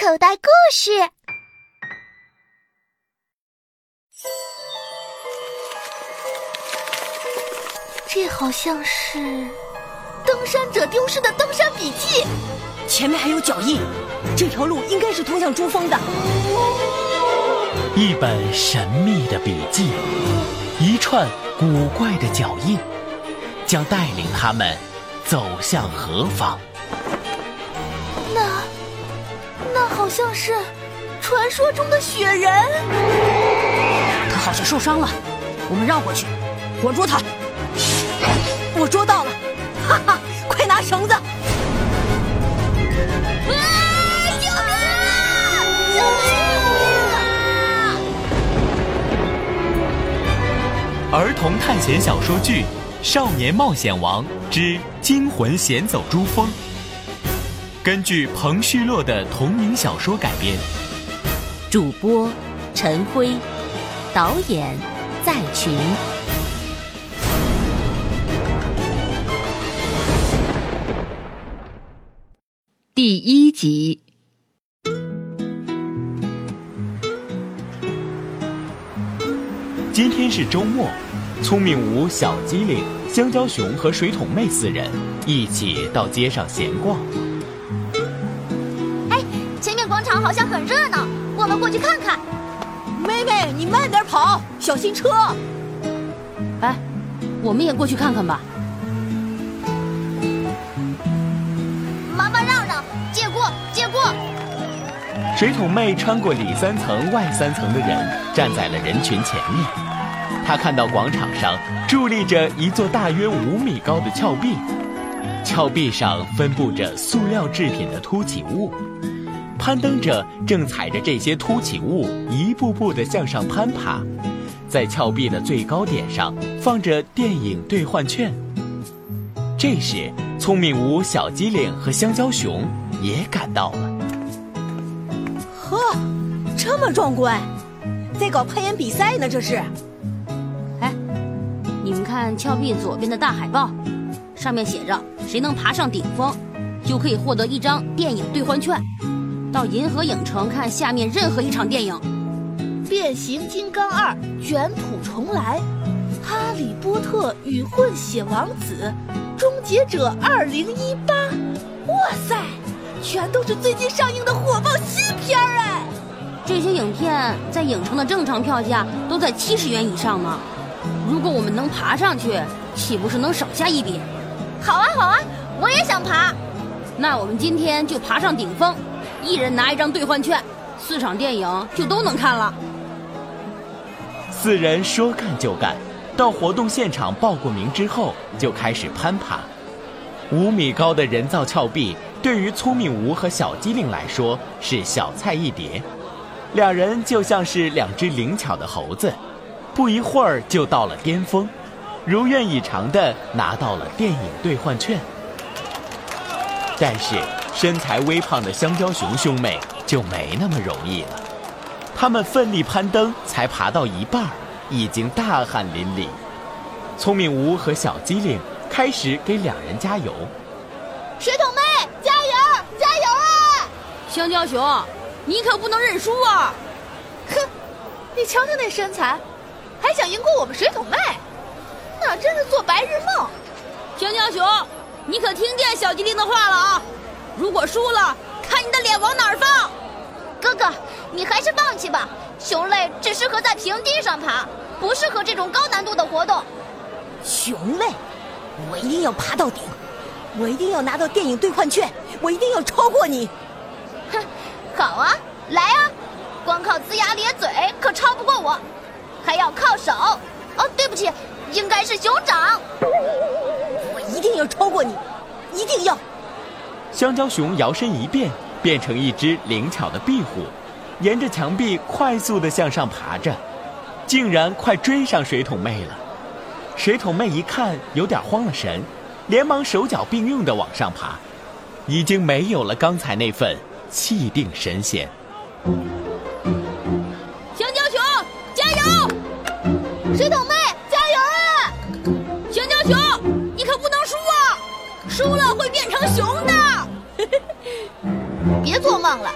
口袋故事。这好像是登山者丢失的登山笔记。前面还有脚印，这条路应该是通向珠峰的。一本神秘的笔记，一串古怪的脚印，将带领他们走向何方？像是传说中的雪人。他好像受伤了，我们绕过去，活捉他。我捉到了，哈哈！快拿绳子！啊！救命啊！救命啊！儿童探险小说剧《少年冒险王之惊魂险走珠峰》，根据彭旭洛的同名小说改编。主播：陈辉，导演：在群。第一集。今天是周末，聪明吴、小机灵、香蕉熊和水桶妹四人一起到街上闲逛。好像很热闹，我们过去看看。妹妹，你慢点跑，小心车。哎，我们也过去看看吧。麻烦让让，借过，借过。水桶妹穿过里三层外三层的人，站在了人群前面。她看到广场上伫立着一座大约五米高的峭壁，峭壁上分布着塑料制品的凸起物，攀登者正踩着这些凸起物一步步地向上攀爬。在峭壁的最高点上放着电影兑换券。这时，聪明吴、小机灵和香蕉熊也赶到了。呵，这么壮观，在搞攀岩比赛呢，这是。哎，你们看峭壁左边的大海报，上面写着谁能爬上顶峰，就可以获得一张电影兑换券，到银河影城看下面任何一场电影。变形金刚二卷土重来，哈利波特与混血王子，终结者二零一八，哇塞！全都是最近上映的火爆新片儿哎！这些影片在影城的正常票价都在七十元以上呢。如果我们能爬上去，岂不是能省下一笔？好啊好啊，我也想爬。那我们今天就爬上顶峰，一人拿一张兑换券，四场电影就都能看了。四人说干就干，到活动现场报过名之后，就开始攀爬。五米高的人造峭壁。对于聪明吴和小机灵来说是小菜一碟，两人就像是两只灵巧的猴子，不一会儿就到了巅峰，如愿以偿地拿到了电影兑换券。但是身材微胖的香蕉熊兄妹就没那么容易了，他们奋力攀登，才爬到一半，已经大汗淋漓。聪明吴和小机灵开始给两人加油，水桶妹。加油，加油啊！香蕉熊，你可不能认输啊！哼，你瞧瞧那身材，还想赢过我们水桶妹？那真是做白日梦。香蕉熊，你可听见小机灵的话了啊？如果输了，看你的脸往哪儿放！哥哥，你还是放弃吧。熊类只适合在平地上爬，不适合这种高难度的活动。熊类，我一定要爬到顶。我一定要拿到电影兑换券，我一定要超过你。哼，好啊，来啊！光靠龇牙咧嘴可超不过我，还要靠手。哦，对不起，应该是熊掌。我一定要超过你，一定要！香蕉熊摇身一变，变成一只灵巧的壁虎，沿着墙壁快速地向上爬着，竟然快追上水桶妹了。水桶妹一看，有点慌了神。连忙手脚并用地往上爬，已经没有了刚才那份气定神闲。别做梦了，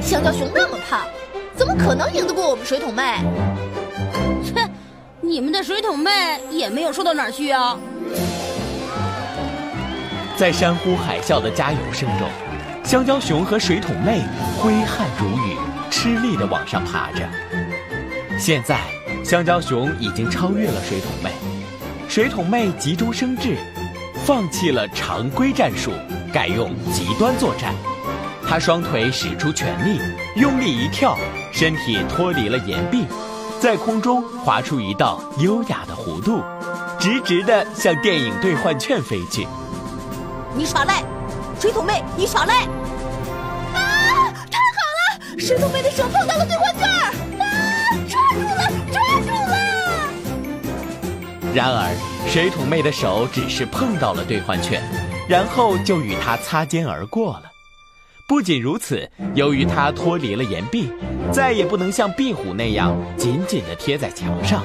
香蕉熊那么胖，怎么可能赢得过我们水桶妹？切，你们的水桶妹也没有瘦到哪儿去啊！在山呼海啸的加油声中，香蕉熊和水桶妹挥汗如雨，吃力地往上爬着。现在，香蕉熊已经超越了水桶妹，水桶妹急中生智，放弃了常规战术，改用极端作战。他双腿使出全力，用力一跳，身体脱离了岩壁，在空中划出一道优雅的弧度，直直的向电影兑换券飞去。你耍赖，水桶妹，你耍赖！啊，太好了！水桶妹的手碰到了兑换券，啊，抓住了，抓住了！然而，水桶妹的手只是碰到了兑换券，然后就与他擦肩而过了。不仅如此，由于它脱离了岩壁，再也不能像壁虎那样紧紧地贴在墙上，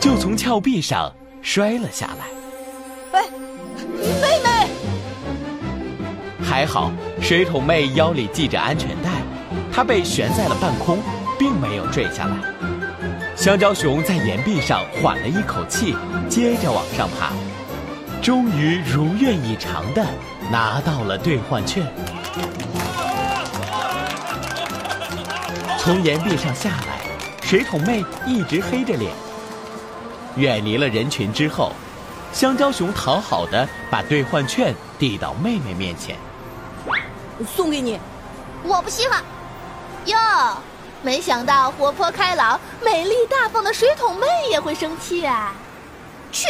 就从峭壁上摔了下来。喂，妹妹！还好，水桶妹腰里系着安全带，她被悬在了半空，并没有坠下来。香蕉熊在岩壁上缓了一口气，接着往上爬，终于如愿以偿地拿到了兑换券。从岩壁上下来，水桶妹一直黑着脸。远离了人群之后，香蕉熊讨好的把兑换券递到妹妹面前。送给你，我不稀罕。哟，没想到活泼开朗、美丽大方的水桶妹也会生气啊！去，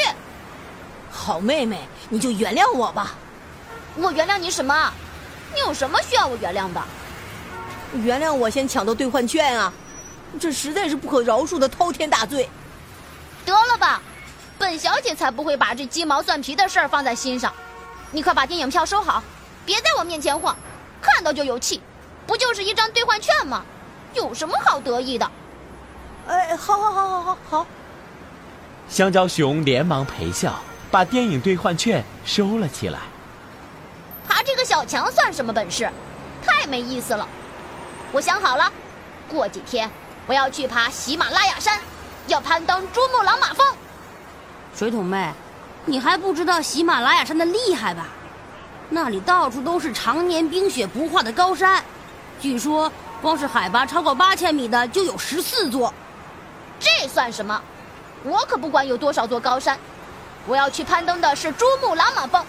好妹妹，你就原谅我吧。我原谅你什么？你有什么需要我原谅的？原谅我先抢到兑换券啊！这实在是不可饶恕的滔天大罪。得了吧，本小姐才不会把这鸡毛蒜皮的事儿放在心上。你快把电影票收好，别在我面前晃。看到就有气，不就是一张兑换券吗？有什么好得意的？哎，好，好，好，好，好，好。香蕉熊连忙陪笑，把电影兑换券收了起来。爬这个小墙算什么本事？太没意思了。我想好了，过几天我要去爬喜马拉雅山，要攀登珠穆朗玛峰。水桶妹，你还不知道喜马拉雅山的厉害吧？那里到处都是常年冰雪不化的高山，据说光是海拔超过八千米的就有十四座。这算什么？我可不管有多少座高山，我要去攀登的是珠穆朗玛峰。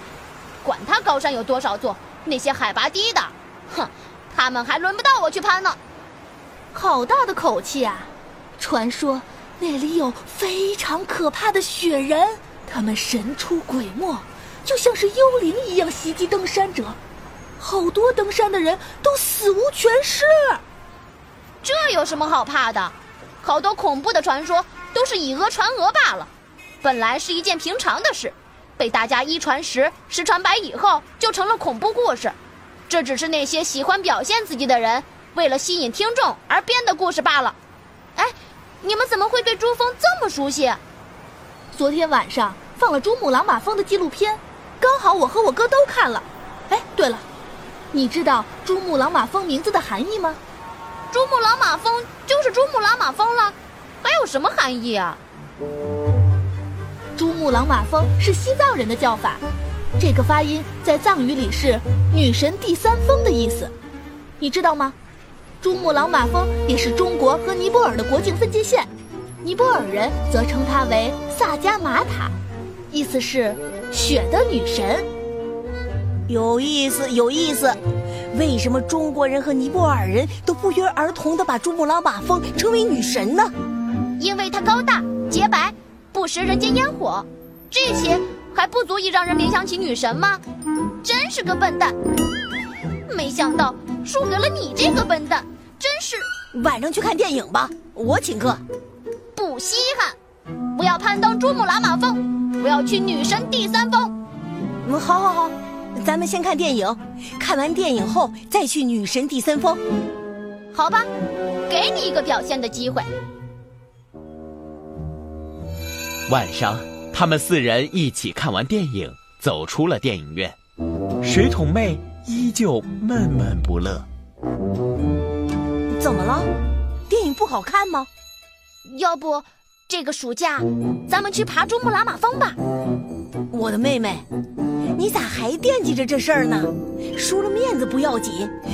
管它高山有多少座，那些海拔低的，哼，他们还轮不到我去攀呢。好大的口气啊！传说那里有非常可怕的雪人，他们神出鬼没。就像是幽灵一样袭击登山者，好多登山的人都死无全尸。这有什么好怕的？好多恐怖的传说都是以讹传讹罢了。本来是一件平常的事，被大家一传十，十传百以后，就成了恐怖故事。这只是那些喜欢表现自己的人为了吸引听众而编的故事罢了。哎，你们怎么会对珠峰这么熟悉？昨天晚上放了珠穆朗玛峰的纪录片。刚好我和我哥都看了，哎，对了，你知道珠穆朗玛峰名字的含义吗？珠穆朗玛峰就是珠穆朗玛峰了，还有什么含义啊？珠穆朗玛峰是西藏人的叫法，这个发音在藏语里是“女神第三峰”的意思，你知道吗？珠穆朗玛峰也是中国和尼泊尔的国境分界线，尼泊尔人则称它为萨迦玛塔，意思是。雪的女神，有意思，有意思。为什么中国人和尼泊尔人都不约而同地把珠穆朗玛峰称为女神呢？因为它高大、洁白、不食人间烟火，这些还不足以让人联想起女神吗？真是个笨蛋！没想到输给了你这个笨蛋，真是。晚上去看电影吧，我请客。不稀罕，不要攀登珠穆朗玛峰。我要去女神第三峰。嗯，好，好，好，咱们先看电影，看完电影后再去女神第三峰。好吧，给你一个表现的机会。晚上，他们四人一起看完电影，走出了电影院。水桶妹依旧闷闷不乐。怎么了？电影不好看吗？要不，这个暑假咱们去爬珠穆朗玛峰吧。我的妹妹，你咋还惦记着这事儿呢？输了面子不要紧，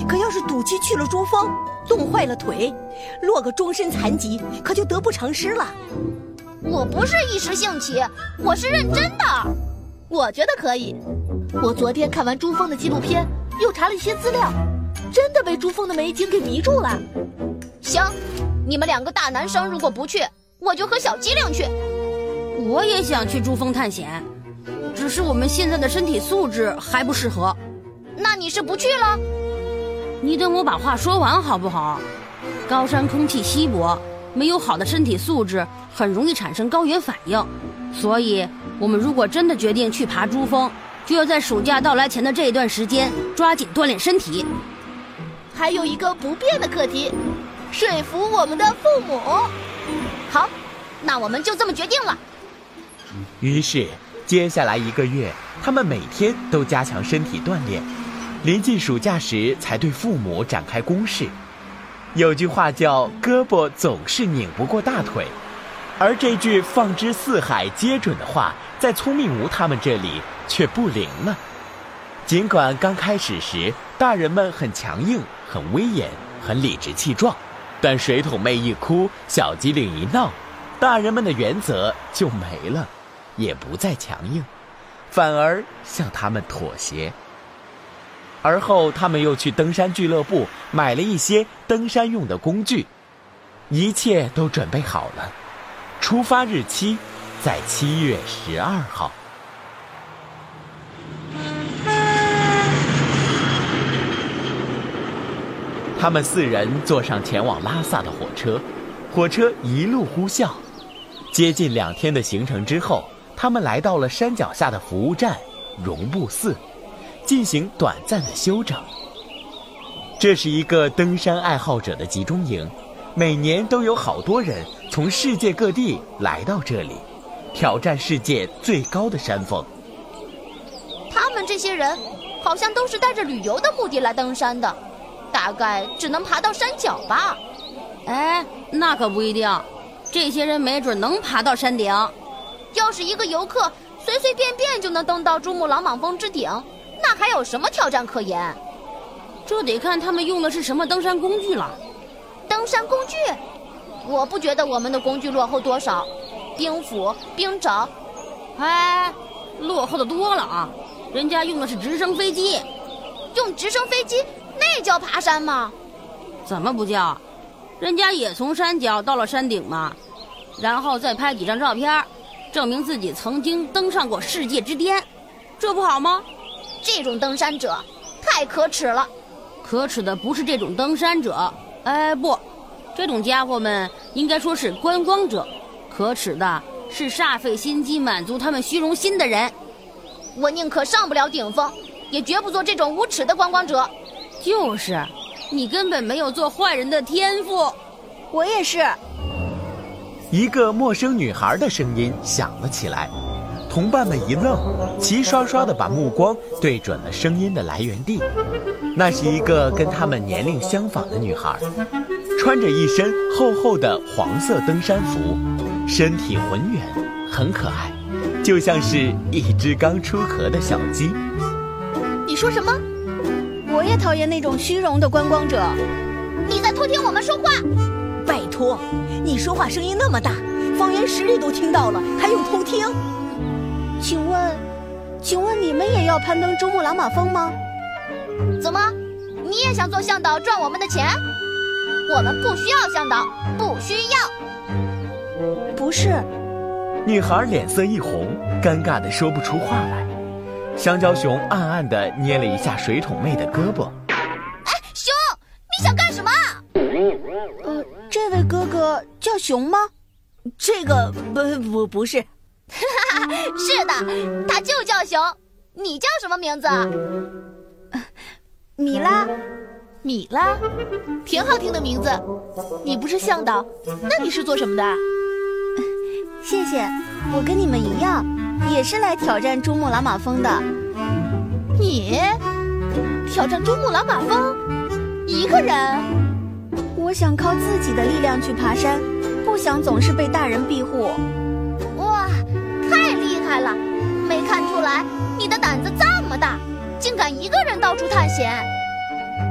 可要是赌气去了珠峰，冻坏了腿，落个终身残疾，可就得不偿失了。我不是一时兴起，我是认真的。我觉得可以。我昨天看完珠峰的纪录片，又查了一些资料，真的被珠峰的美景给迷住了。行，你们两个大男生如果不去，我就和小机灵去。我也想去珠峰探险，只是我们现在的身体素质还不适合。那你是不去了？你等我把话说完好不好？高山空气稀薄，没有好的身体素质，很容易产生高原反应。所以，我们如果真的决定去爬珠峰，就要在暑假到来前的这一段时间抓紧锻炼身体。还有一个不变的课题，说服我们的父母。好，那我们就这么决定了。于是，接下来一个月，他们每天都加强身体锻炼，临近暑假时才对父母展开攻势。有句话叫“胳膊总是拧不过大腿”，而这句“放之四海皆准”的话，在聪明无他们这里却不灵了。尽管刚开始时，大人们很强硬、很威严、很理直气壮，但水桶妹一哭，小机灵一闹，大人们的原则就没了。也不再强硬，反而向他们妥协。而后，他们又去登山俱乐部买了一些登山用的工具，一切都准备好了。出发日期在七月十二号。他们四人坐上前往拉萨的火车，火车一路呼啸。接近两天的行程之后。他们来到了山脚下的服务站绒布寺，进行短暂的休整。这是一个登山爱好者的集中营，每年都有好多人从世界各地来到这里，挑战世界最高的山峰。他们这些人好像都是带着旅游的目的来登山的，大概只能爬到山脚吧？哎，那可不一定，这些人没准能爬到山顶。要是一个游客随随便便就能登到珠穆朗玛峰之顶，那还有什么挑战可言？这得看他们用的是什么登山工具了。登山工具？我不觉得我们的工具落后多少。冰斧、冰爪，哎，落后的多了啊！人家用的是直升飞机，用直升飞机那叫爬山吗？怎么不叫？人家也从山脚到了山顶嘛，然后再拍几张照片。证明自己曾经登上过世界之巅，这不好吗？这种登山者太可耻了。可耻的不是这种登山者，哎不，这种家伙们应该说是观光者。可耻的是煞费心机满足他们虚荣心的人。我宁可上不了顶峰，也绝不做这种无耻的观光者。就是，你根本没有做坏人的天赋。我也是。一个陌生女孩的声音响了起来，同伴们一愣，齐刷刷地把目光对准了声音的来源地。那是一个跟他们年龄相仿的女孩，穿着一身厚厚的黄色登山服，身体浑圆，很可爱，就像是一只刚出壳的小鸡。你说什么？我也讨厌那种虚荣的观光者。你在偷听我们说话？拜托，你说话声音那么大，方圆十里都听到了，还用偷听？请问，请问你们也要攀登珠穆朗玛峰吗？怎么，你也想做向导赚我们的钱？我们不需要向导，不需要。不是。女孩脸色一红，尴尬的说不出话来。香蕉熊暗暗的捏了一下水桶妹的胳膊。哎，熊，你想干什么？呃。这位哥哥叫熊吗？这个不不不是，是的，他就叫熊。你叫什么名字？米拉，米拉，挺好听的名字。你不是向导，那你是做什么的？谢谢，我跟你们一样，也是来挑战珠穆朗玛峰的。你挑战珠穆朗玛峰，一个人？我想靠自己的力量去爬山，不想总是被大人庇护。出来你的胆子这么大，竟敢一个人到处探险。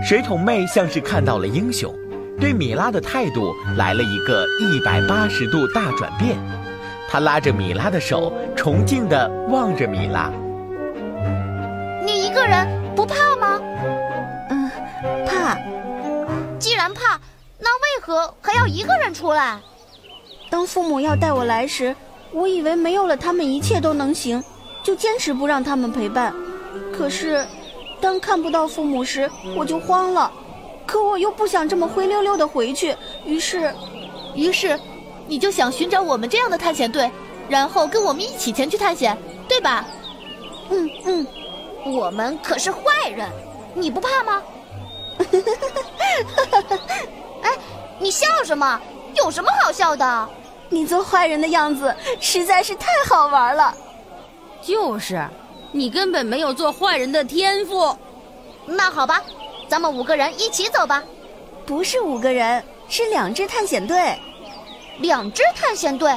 水桶妹像是看到了英雄，对米拉的态度来了一个一百八十度大转变。她拉着米拉的手，崇敬地望着米拉。你一个人不怕吗？嗯，怕。既然怕，那为何还要一个人出来？当父母要带我来时，我以为没有了他们一切都能行，就坚持不让他们陪伴。可是，当看不到父母时，我就慌了。可我又不想这么灰溜溜的回去，于是，于是，你就想寻找我们这样的探险队，然后跟我们一起前去探险，对吧？嗯嗯。我们可是坏人，你不怕吗？哎，你笑什么？有什么好笑的？你做坏人的样子实在是太好玩了。就是，你根本没有做坏人的天赋。那好吧，咱们五个人一起走吧。不是五个人，是两支探险队。两支探险队？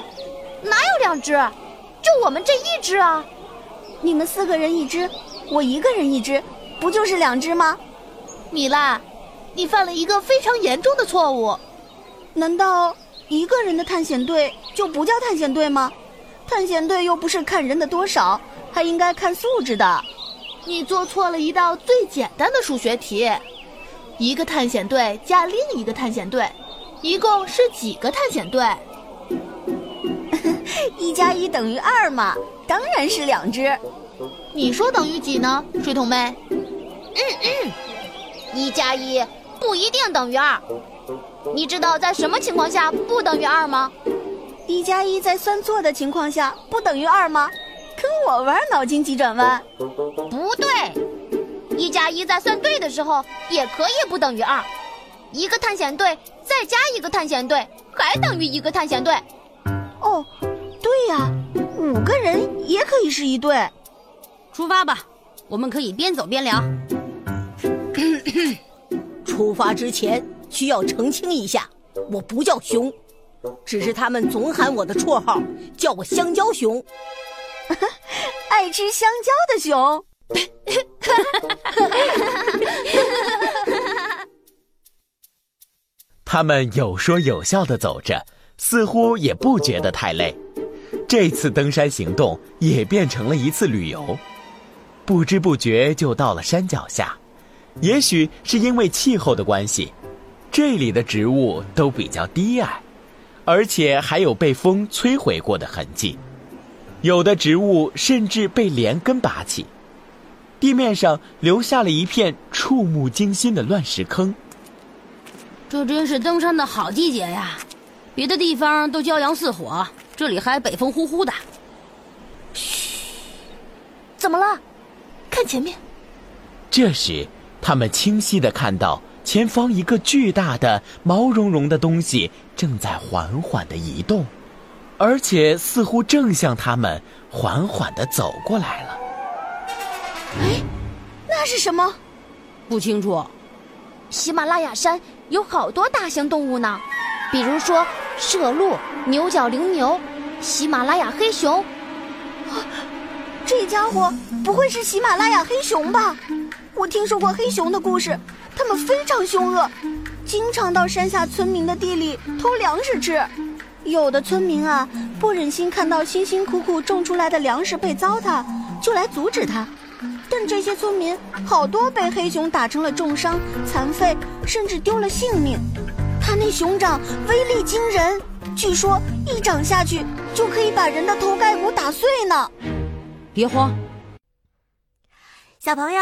哪有两支？就我们这一支啊。你们四个人一支。我一个人一支，不就是两支吗？米拉，你犯了一个非常严重的错误。难道一个人的探险队就不叫探险队吗？探险队又不是看人的多少，还应该看素质的。你做错了一道最简单的数学题：一个探险队加另一个探险队，一共是几个探险队？一加一等于二嘛，当然是两只。你说等于几呢，水桶妹？嗯嗯，一加一不一定等于二。你知道在什么情况下不等于二吗？一加一在算错的情况下不等于二吗？跟我玩脑筋急转弯？不对，一加一在算对的时候也可以不等于二。一个探险队再加一个探险队还等于一个探险队。哦，对呀，五个人也可以是一队。出发吧，我们可以边走边聊。出发之前需要澄清一下，我不叫熊，只是他们总喊我的绰号，叫我香蕉熊，爱吃香蕉的熊。他们有说有笑的走着，似乎也不觉得太累。这次登山行动也变成了一次旅游。不知不觉就到了山脚下，也许是因为气候的关系，这里的植物都比较低矮，而且还有被风摧毁过的痕迹，有的植物甚至被连根拔起，地面上留下了一片触目惊心的乱石坑。这真是登山的好季节呀！别的地方都骄阳似火，这里还北风呼呼的。嘘，怎么了？看前面。这时，他们清晰的看到前方一个巨大的毛茸茸的东西正在缓缓的移动，而且似乎正向他们缓缓的走过来了。哎，那是什么？不清楚。喜马拉雅山有好多大型动物呢，比如说麝鹿、牛角羚牛、喜马拉雅黑熊。这家伙不会是喜马拉雅黑熊吧？我听说过黑熊的故事，它们非常凶恶，经常到山下村民的地里偷粮食吃。有的村民啊，不忍心看到辛辛苦苦种出来的粮食被糟蹋，就来阻止他。但这些村民好多被黑熊打成了重伤、残废，甚至丢了性命。他那熊掌威力惊人，据说一掌下去就可以把人的头盖骨打碎呢。别慌，小朋友，